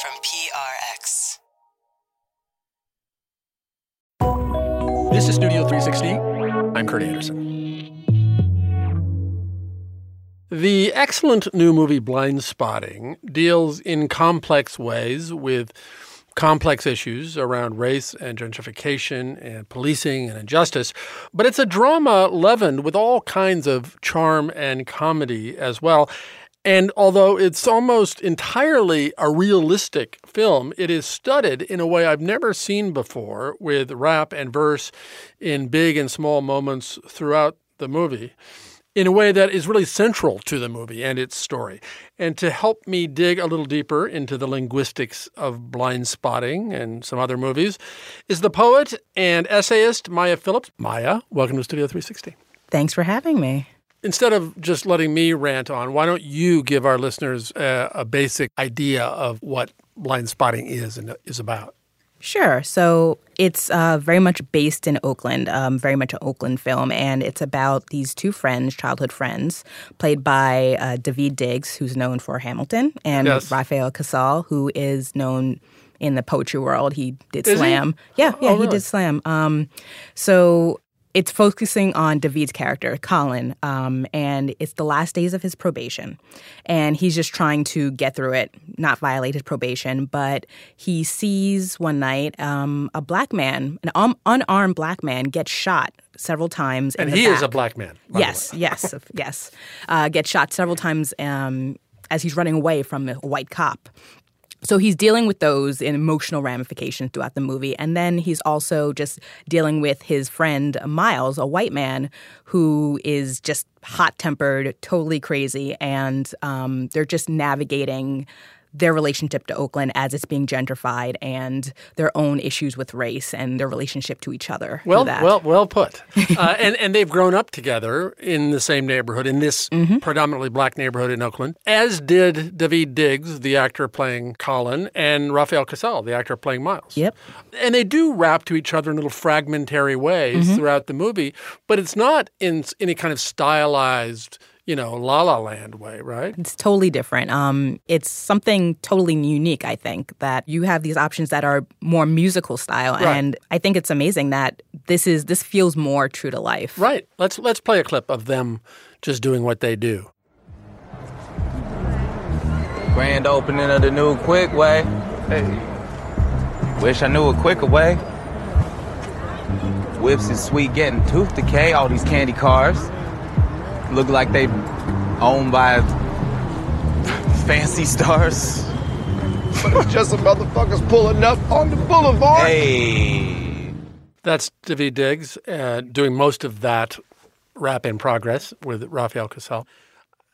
from PRX. This is Studio 360. I'm Kurt Andersen. The excellent new movie Blindspotting deals in complex ways with complex issues around race and gentrification and policing and injustice, but it's a drama leavened with all kinds of charm and comedy as well. And although it's almost entirely a realistic film, it is studded in a way I've never seen before with rap and verse in big and small moments throughout the movie in a way that is really central to the movie and its story. And to help me dig a little deeper into the linguistics of Blindspotting and some other movies is the poet and essayist Maya Phillips. Maya, welcome to Studio 360. Thanks for having me. Instead of just letting me rant on, why don't you give our listeners a, a basic idea of what Blindspotting is and is about? Sure. So it's uh, very much based in Oakland, um, very much an Oakland film, and it's about these two friends, childhood friends, played by uh, Daveed Diggs, who's known for Hamilton, and Yes. Rafael Casal, who is known in the poetry world. He did Is he? slam. Yeah, yeah, Oh, he did slam. Um, so it's focusing on Daveed's character, Colin, um, and it's the last days of his probation. And he's just trying to get through it, not violate his probation. But he sees one night um, a black man, an un- unarmed black man, get shot several times. in And he is a black man. Yes, yes, yes. Uh, gets shot several times um, as he's running away from a white cop. So he's dealing with those in emotional ramifications throughout the movie. And then he's also just dealing with his friend Miles, a white man who is just hot tempered, totally crazy. And um, they're just navigating their relationship to Oakland as it's being gentrified and their own issues with race and their relationship to each other. Well, that. well, well put. uh, and and they've grown up together in the same neighborhood, in this Mm-hmm. predominantly black neighborhood in Oakland, as did Daveed Diggs, the actor playing Colin, and Rafael Casal, the actor playing Miles. Yep. And they do rap to each other in little fragmentary ways Mm-hmm. throughout the movie, but it's not in any kind of stylized, you know, La La Land way, right? It's totally different. Um, it's something totally unique, I think, that you have these options that are more musical style. Right. And I think it's amazing that this is this feels more true to life. Right. Let's let's play a clip of them just doing what they do. Grand opening of the new quick way. Hey. Wish I knew a quicker way. Whips is sweet getting tooth decay, all these candy cars. Look like they owned by fancy stars. but Just some motherfuckers pulling up on the boulevard. Hey. That's Daveed Diggs uh, doing most of that rap in progress with Rafael Casal.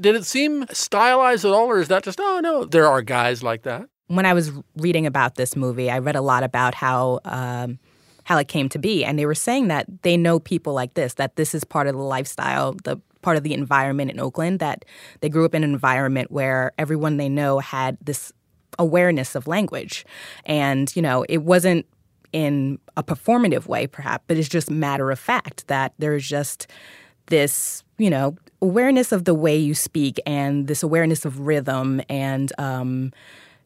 Did it seem stylized at all, or is that just, oh no, there are guys like that? When I was reading about this movie, I read a lot about how um, how it came to be, and they were saying that they know people like this, that this is part of the lifestyle, the part of the environment in Oakland, that they grew up in an environment where everyone they know had this awareness of language, and you know, it wasn't in a performative way, perhaps, but it's just matter of fact that there's just this, you know, awareness of the way you speak and this awareness of rhythm and um,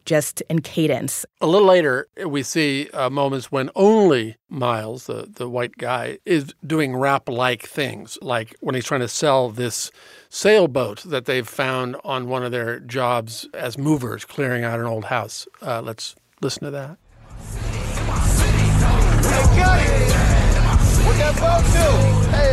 just and cadence. A little later, we see uh, moments when only Miles, the, the white guy, is doing rap like things, like when he's trying to sell this sailboat that they've found on one of their jobs as movers clearing out an old house. Uh, let's listen to that. What that boat do? Hey.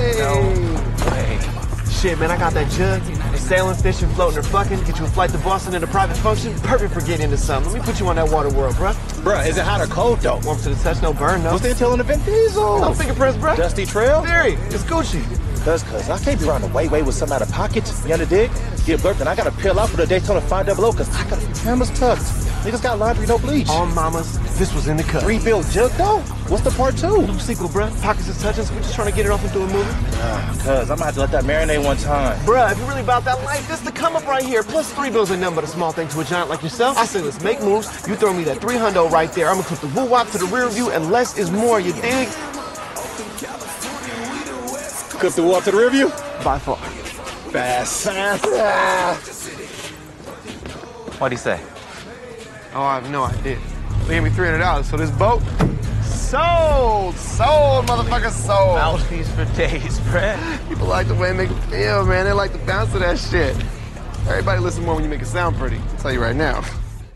Shit, man, I got that jug. Sailing, fishing, floating, or fucking. Get you a flight to Boston at a private function. Perfect for getting into something. Let me put you on that water world, bruh. Bruh, is it hot or cold though? Warm to the touch, no burn, no. What's the intel on the Vin Diesel? No fingerprints, bruh. Dusty trail? Theory. It's Gucci. Cuz, cuz, I can't be running way, way with some out of pocket. You under dig? Get burped and I gotta peel out for the Daytona 5 double oh cuz I got a cameras tucked. Niggas got laundry, no bleach. All mamas, this was in the cut. Rebuild jug though? What's the part two? New sequel, bruh. Pockets is touching, so we're just trying to get it off into a movie. Cuz, I'm gonna have to let that marinate one time. Bruh, if you're really about that life, this the come up right here. Plus three bills ain't nothing but a small thing to a giant like yourself. I say let's make moves. You throw me that three hundo right there. I'm gonna put the woo wop to the rear view, and less is more. You dig? Clip the wall to the rear view? By far. Fast. What'd he say? Oh, I have no idea. They gave me three hundred dollars. So this boat sold, sold, motherfucker, sold. Mouthpiece for days, bruh. People like the way it make it feel, man. They like the bounce of that shit. Everybody listen more when you make it sound pretty. I'll tell you right now.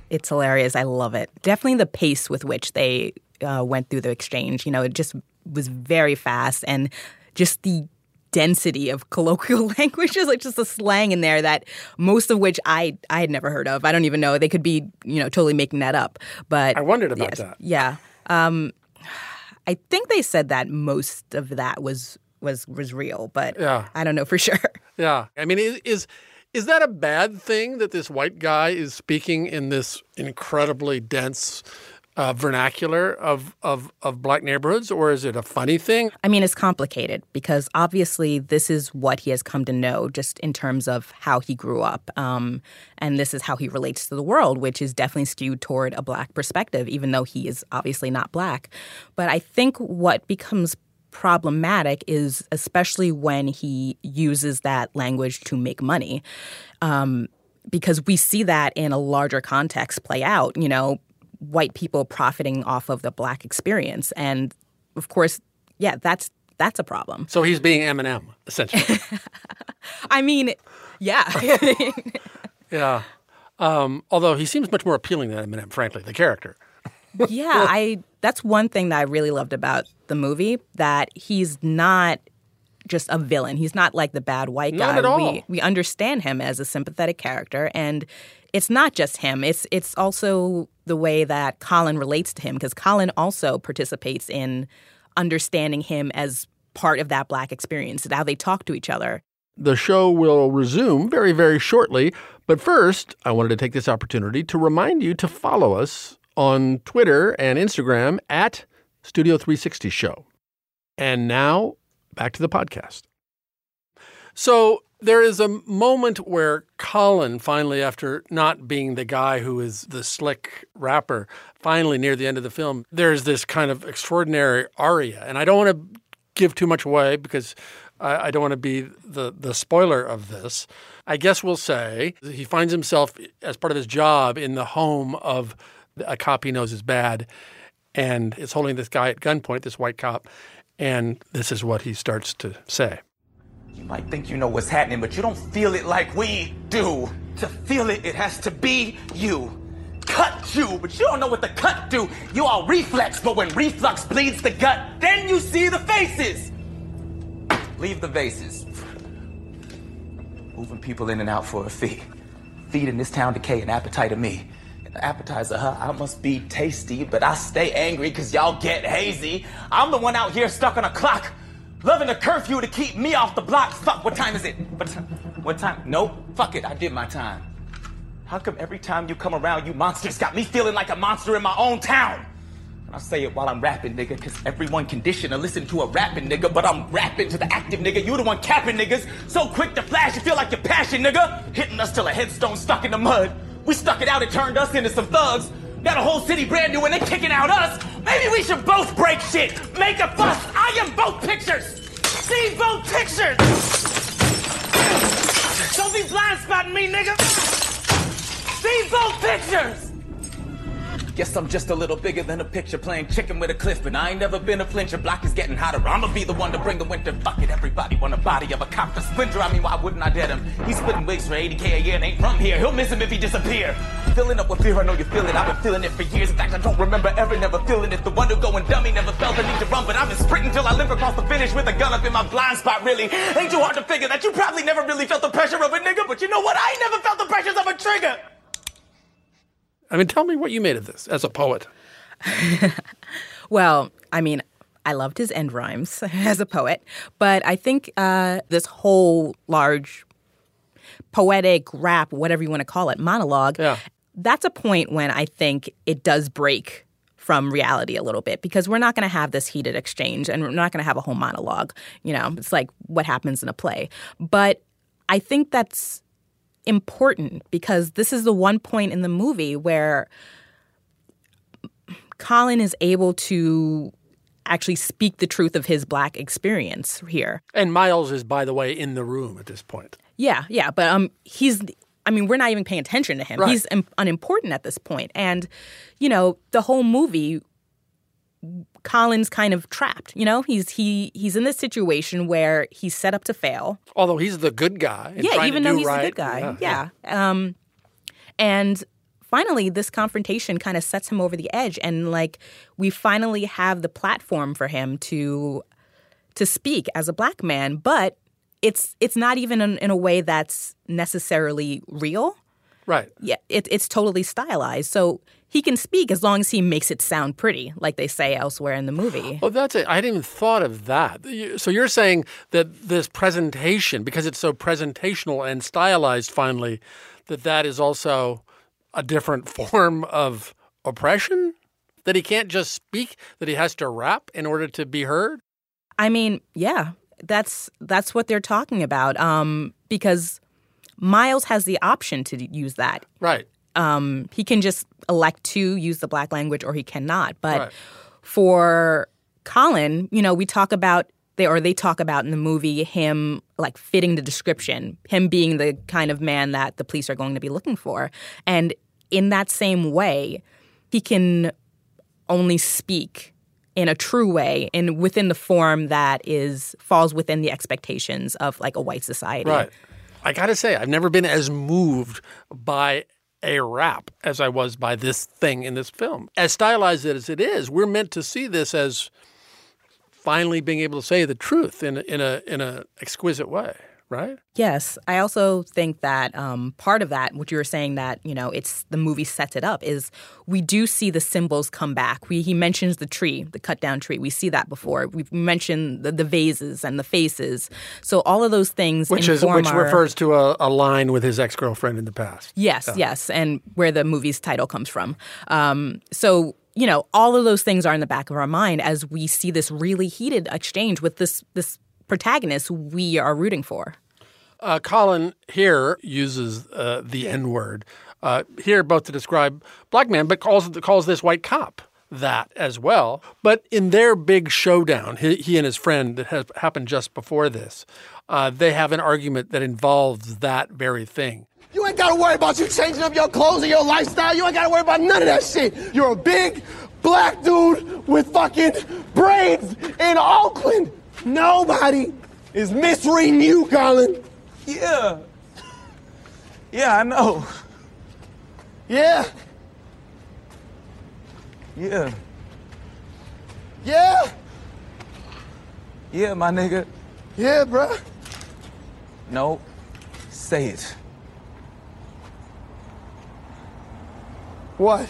It's hilarious. I love it. Definitely the pace with which they uh, went through the exchange. You know, it just was very fast and just the density of colloquial languages, like just the slang in there that most of which I I had never heard of. I don't even know. They could be, you know, totally making that up. But I wondered about yes, that. Yeah. Um, I think they said that most of that was was was real, but Yeah. I don't know for sure. Yeah. I mean, is, is is that a bad thing that this white guy is speaking in this incredibly dense uh, vernacular of, of of black neighborhoods, or is it a funny thing? I mean, it's complicated because obviously this is what he has come to know just in terms of how he grew up. Um, and this is how he relates to the world, which is definitely skewed toward a black perspective, even though he is obviously not black. But I think what becomes problematic is especially when he uses that language to make money. Um, because we see that in a larger context play out, you know, white people profiting off of the black experience. And of course, yeah, that's that's a problem. So he's being Eminem essentially. I mean, yeah. yeah. Um, although he seems much more appealing than Eminem, frankly, the character. yeah, I that's one thing that I really loved about the movie that he's not just a villain. He's not like the bad white guy. Not at all. We we understand him as a sympathetic character and it's not just him. It's it's also the way that Colin relates to him because Colin also participates in understanding him as part of that black experience and how they talk to each other. The show will resume very, very shortly. But first, I wanted to take this opportunity to remind you to follow us on Twitter and Instagram at Studio 360 Show. And now, back to the podcast. So, there is a moment where Colin finally, after not being the guy who is the slick rapper, finally near the end of the film, there's this kind of extraordinary aria. And I don't want to give too much away because I, I don't want to be the, the spoiler of this. I guess we'll say he finds himself as part of his job in the home of a cop he knows is bad and is holding this guy at gunpoint, this white cop. And this is what he starts to say. You might think you know what's happening, but you don't feel it like we do. To feel it, it has to be you. Cut you, but you don't know what the cut do. You are reflex, but when reflux bleeds the gut, then you see the faces. Leave the vases. Moving people in and out for a fee. Feeding this town decay and appetite of me. The appetizer, huh? I must be tasty, but I stay angry because y'all get hazy. I'm the one out here stuck on a clock. Loving a curfew to keep me off the block. Fuck, what time is it? What time? What time? Nope. Fuck it, I did my time. How come every time you come around, you monsters got me feeling like a monster in my own town? And I say it while I'm rapping, nigga, cause everyone conditioned to listen to a rapping nigga, but I'm rapping to the active nigga. You the one capping niggas. So quick to flash, you feel like your passion, nigga. Hitting us till a headstone stuck in the mud. We stuck it out, it turned us into some thugs. Now the whole city brand new and they kicking out us. Maybe we should both break shit. Make a fuss. I am both pictures. See both pictures. Don't be blind spotting me, nigga. See both pictures. Guess I'm just a little bigger than a picture playing chicken with a cliff, but I ain't never been a flincher. Block is getting hotter. I'ma be the one to bring the winter. Fuck it, everybody want a body of a cop to splinter. I mean, why wouldn't I dead him? He's splitting wigs for 80k a year and ain't from here. He'll miss him if he disappear. Filling up with fear, I know you feel it. I've been feeling it for years. In fact, I don't remember ever never feeling it. The one who going dummy never felt the need to run, but I've been sprinting till I limp across the finish with a gun up in my blind spot. Really, ain't too hard to figure that you probably never really felt the pressure of a nigga, but you know what? I ain't never felt the pressures of a trigger. I mean, tell me what you made of this as a poet. Well, I mean, I loved his end rhymes as a poet, but I think uh, this whole large poetic rap, whatever you want to call it, monologue, Yeah. that's a point when I think it does break from reality a little bit because we're not going to have this heated exchange and we're not going to have a whole monologue. You know, it's like what happens in a play. But I think that's important because this is the one point in the movie where Colin is able to actually speak the truth of his black experience here. And Miles is, by the way, in the room at this point. Yeah, yeah, but um he's I mean, we're not even paying attention to him. Right. He's un- unimportant at this point. And, you know, the whole movie, Colin's kind of trapped. You know, he's he he's in this situation where he's set up to fail. Although he's the good guy. and yeah, even though he's right. the good guy. Yeah. Um, and finally, this confrontation kind of sets him over the edge, and like we finally have the platform for him to to speak as a black man, but it's it's not even in, in a way that's necessarily real. Right. Yeah, it, it's totally stylized, so he can speak as long as he makes it sound pretty, like they say elsewhere in the movie. Oh, that's it. I hadn't even thought of that. So you're saying that this presentation, because it's so presentational and stylized, finally, that that is also a different form of oppression. That he can't just speak; that he has to rap in order to be heard. I mean, yeah, that's that's what they're talking about. Um, because Miles has the option to use that. Right. Um, he can just elect to use the black language, or he cannot. But Right. for Colin, you know, we talk about they or they talk about in the movie him like fitting the description, him being the kind of man that the police are going to be looking for, and in that same way, he can only speak in a true way and within the form that is falls within the expectations of like a white society. Right. I got to say, I've never been as moved by a rap as I was by this thing in this film. As stylized as it is, we're meant to see this as finally being able to say the truth in a, in a in a exquisite way, right? Yes, I also think that um, part of that, what you were saying, that you know, it's the movie sets it up, is we do see the symbols come back. We he mentions the tree, the cut down tree. We see that before. We've mentioned the, the vases and the faces. So all of those things, Which is which our- refers to a, a line with his ex girlfriend in the past. Yes, yes, and where the movie's title comes from. Um, so you know, all of those things are in the back of our mind as we see this really heated exchange with this this protagonist we are rooting for. Uh, Colin here uses uh, the N word uh, here both to describe black man, but calls calls this white cop that as well. But in their big showdown, he, he and his friend that has happened just before this, uh, they have an argument that involves that very thing. You ain't gotta worry about you changing up your clothes or your lifestyle. You ain't gotta worry about none of that shit. You're a big black dude with fucking braids in Oakland. Nobody is misreading you, Colin. Yeah. Yeah, I know. Yeah, Yeah. yeah, Yeah, my nigga. yeah, bruh. No. Say it. What?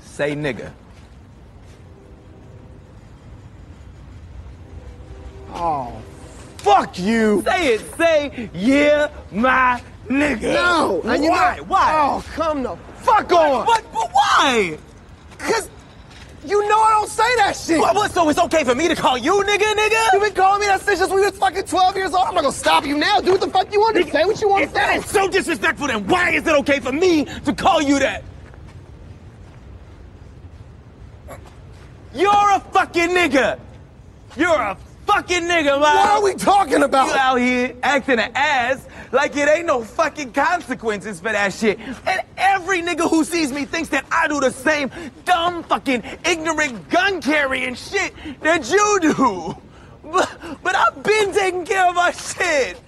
Say nigga. Oh, fuck you. Say it. Say, yeah, my nigga. No. And you why? know- why? Oh, come the fuck on. But, but why? Cause you know I don't say that shit. What, what, so it's okay for me to call you nigga, nigga? You've been calling me that since just when you was fucking 12 years old. I'm not gonna stop you now. Do what the fuck you want to say. What you want to that say. is so disrespectful, then why is it okay for me to call you that? You're a fucking nigga. You're a fucking nigga, man. What are we talking about? You about? out here acting an ass like it ain't no fucking consequences for that shit. And every nigga who sees me thinks that I do the same dumb fucking ignorant gun carrying shit that you do. But, but I've been taking care of my shit.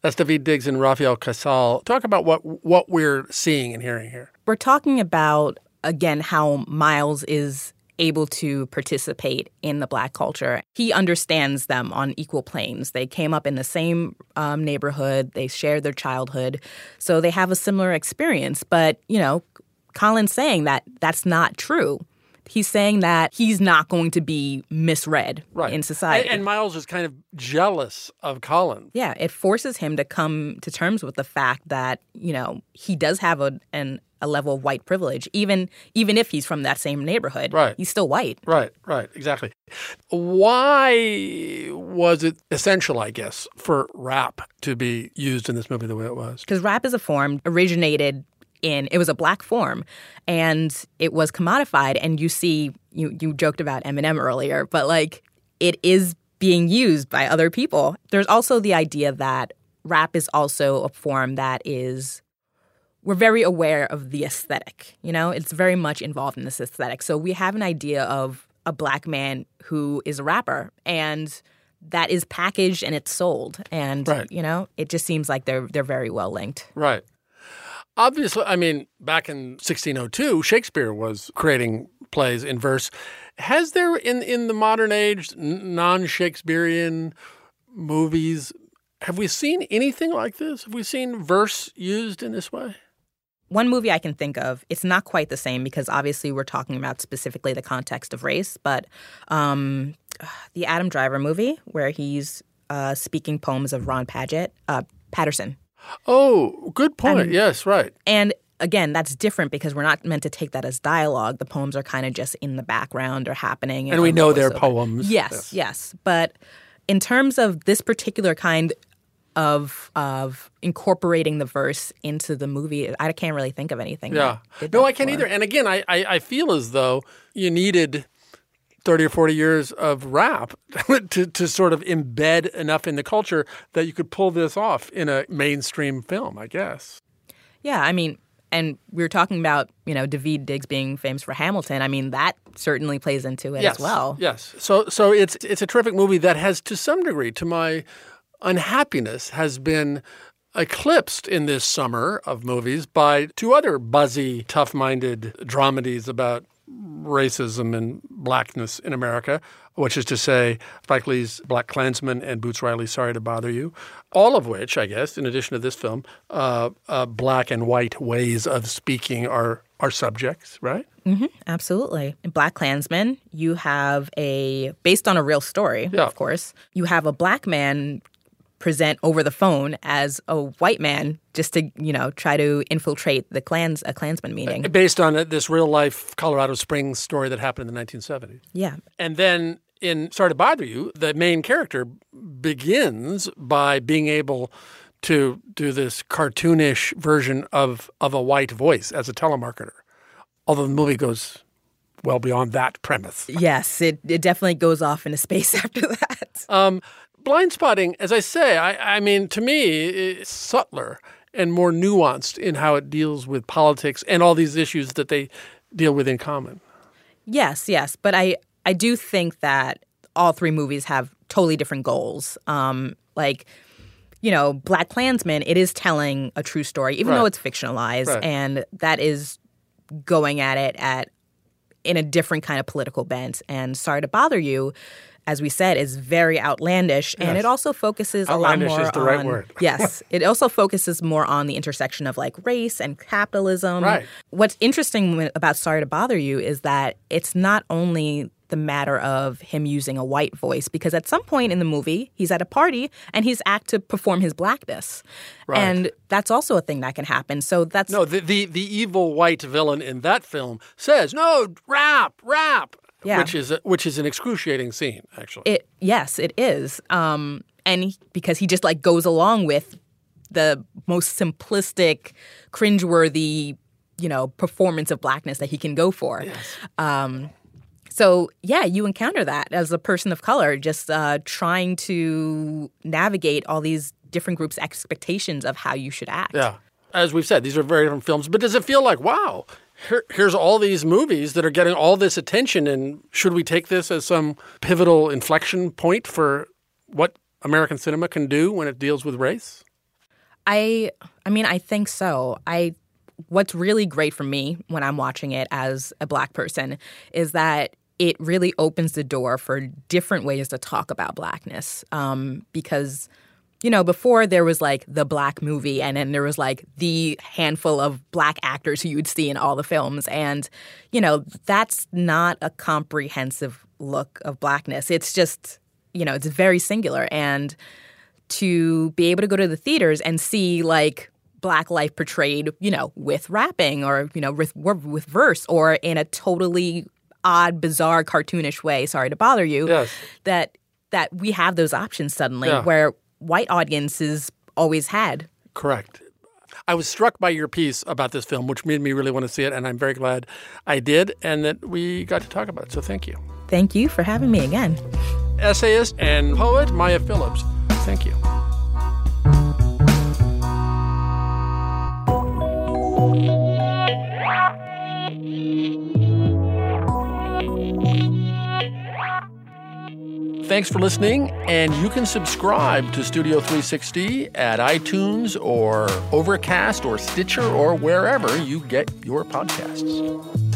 That's Daveed Diggs and Rafael Casal. Talk about what what we're seeing and hearing here. We're talking about again how Miles is able to participate in the black culture. He understands them on equal planes. They came up in the same um, neighborhood, they shared their childhood, so they have a similar experience. But, you know, Colin's saying that that's not true. He's saying that he's not going to be misread Right. in society. And, and Miles is kind of jealous of Colin. Yeah, it forces him to come to terms with the fact that you know he does have a an, a level of white privilege, even even if he's from that same neighborhood. Right. he's still white. Right, right, exactly. Why was it essential, I guess, for rap to be used in this movie the way it was? Because rap is a form originated in it was a black form, and it was commodified. And you see, you you joked about Eminem earlier, but like it is being used by other people. There's also the idea that rap is also a form that is we're very aware of the aesthetic. You know, it's very much involved in this aesthetic. So we have an idea of a black man who is a rapper and that is packaged and it's sold. And Right. you know, it just seems like they're they're very well linked. Right. Obviously, I mean, back in 1602, Shakespeare was creating plays in verse. Has there, in, in the modern age, non Shakespearean movies, have we seen anything like this? Have we seen verse used in this way? One movie I can think of, it's not quite the same because obviously we're talking about specifically the context of race, but um, the Adam Driver movie where he's uh, speaking poems of Ron Padgett, uh, Paterson. Oh, good point. yes, right. And again, that's different because we're not meant to take that as dialogue. The poems are kind of just in the background or happening. And we know they're poems. Yes, Yes. yes, But in terms of this particular kind of of incorporating the verse into the movie, I can't really think of anything. Yeah. No, I can't before. either. And again, I, I, I feel as though you needed 30 or 40 years of rap to, to sort of embed enough in the culture that you could pull this off in a mainstream film, I guess. Yeah, I mean, and we were talking about you know Daveed Diggs being famous for Hamilton. I mean, that certainly plays into it yes. as well. Yes. So so it's it's a terrific movie that has to some degree to my unhappiness has been eclipsed in this summer of movies by two other buzzy, tough-minded dramedies about racism and blackness in America, which is to say Spike Lee's Black Klansman and Boots Riley's Sorry to Bother You, all of which, I guess, in addition to this film, uh, uh, black and white ways of speaking are are subjects, right? Absolutely. In Black Klansman, you have a based on a real story, Yeah. of course. You have a black man present over the phone as a white man just to, you know, try to infiltrate the clans a Klansman meeting. Based on this real life Colorado Springs story that happened in the 1970s. Yeah. And then in Sorry to Bother You, the main character begins by being able to do this cartoonish version of, of a white voice as a telemarketer. Although the movie goes well beyond that premise. Yes, it, it definitely goes off into space after that. Um, Blindspotting, as I say, I, I mean, to me, it's subtler and more nuanced in how it deals with politics and all these issues that they deal with in common. Yes, yes, but I I do think that all three movies have totally different goals. Um, like, you know, Black Klansman, it is telling a true story, even though it's fictionalized, Right. and that is going at it at in a different kind of political bent. And Sorry to Bother You, as we said, is very outlandish, and it also focuses a lot Outlandish more is the right on word. yes, it also focuses more on the intersection of like race and capitalism. Right. What's interesting about Sorry to Bother You is that it's not only the matter of him using a white voice, because at some point in the movie, he's at a party and he's asked to perform his blackness. Right. And that's also a thing that can happen. So that's No, the, the, the evil white villain in that film says, no, rap, rap, Yeah. which, is a, which is an excruciating scene, actually. It yes, it is. Um, and he, because he just like goes along with the most simplistic, cringeworthy, you know, performance of blackness that he can go for. Um, so yeah, you encounter that as a person of color, just uh, trying to navigate all these different groups' expectations of how you should act. Yeah. As we've said, these are very different films, but does it feel like, wow, here, here's all these movies that are getting all this attention, and should we take this as some pivotal inflection point for what American cinema can do when it deals with race? I I mean I think so. I what's really great for me when I'm watching it as a black person is that it really opens the door for different ways to talk about blackness. Um, because you know, before there was like the black movie, and then there was like the handful of black actors who you would see in all the films. And, you know, that's not a comprehensive look of blackness. It's just, you know, it's very singular. And to be able to go to the theaters and see like black life portrayed, you know, with rapping or, you know, with, with verse or in a totally odd, bizarre, cartoonish way, sorry to bother you, Yes. that that we have those options suddenly Yeah. where white audiences always had. Correct. I was struck by your piece about this film, which made me really want to see it, and I'm very glad I did and that we got to talk about it. So thank you. Thank you for having me again. Essayist and poet Maya Phillips, thank you. Thanks for listening, and you can subscribe to Studio 360 at iTunes or Overcast or Stitcher or wherever you get your podcasts.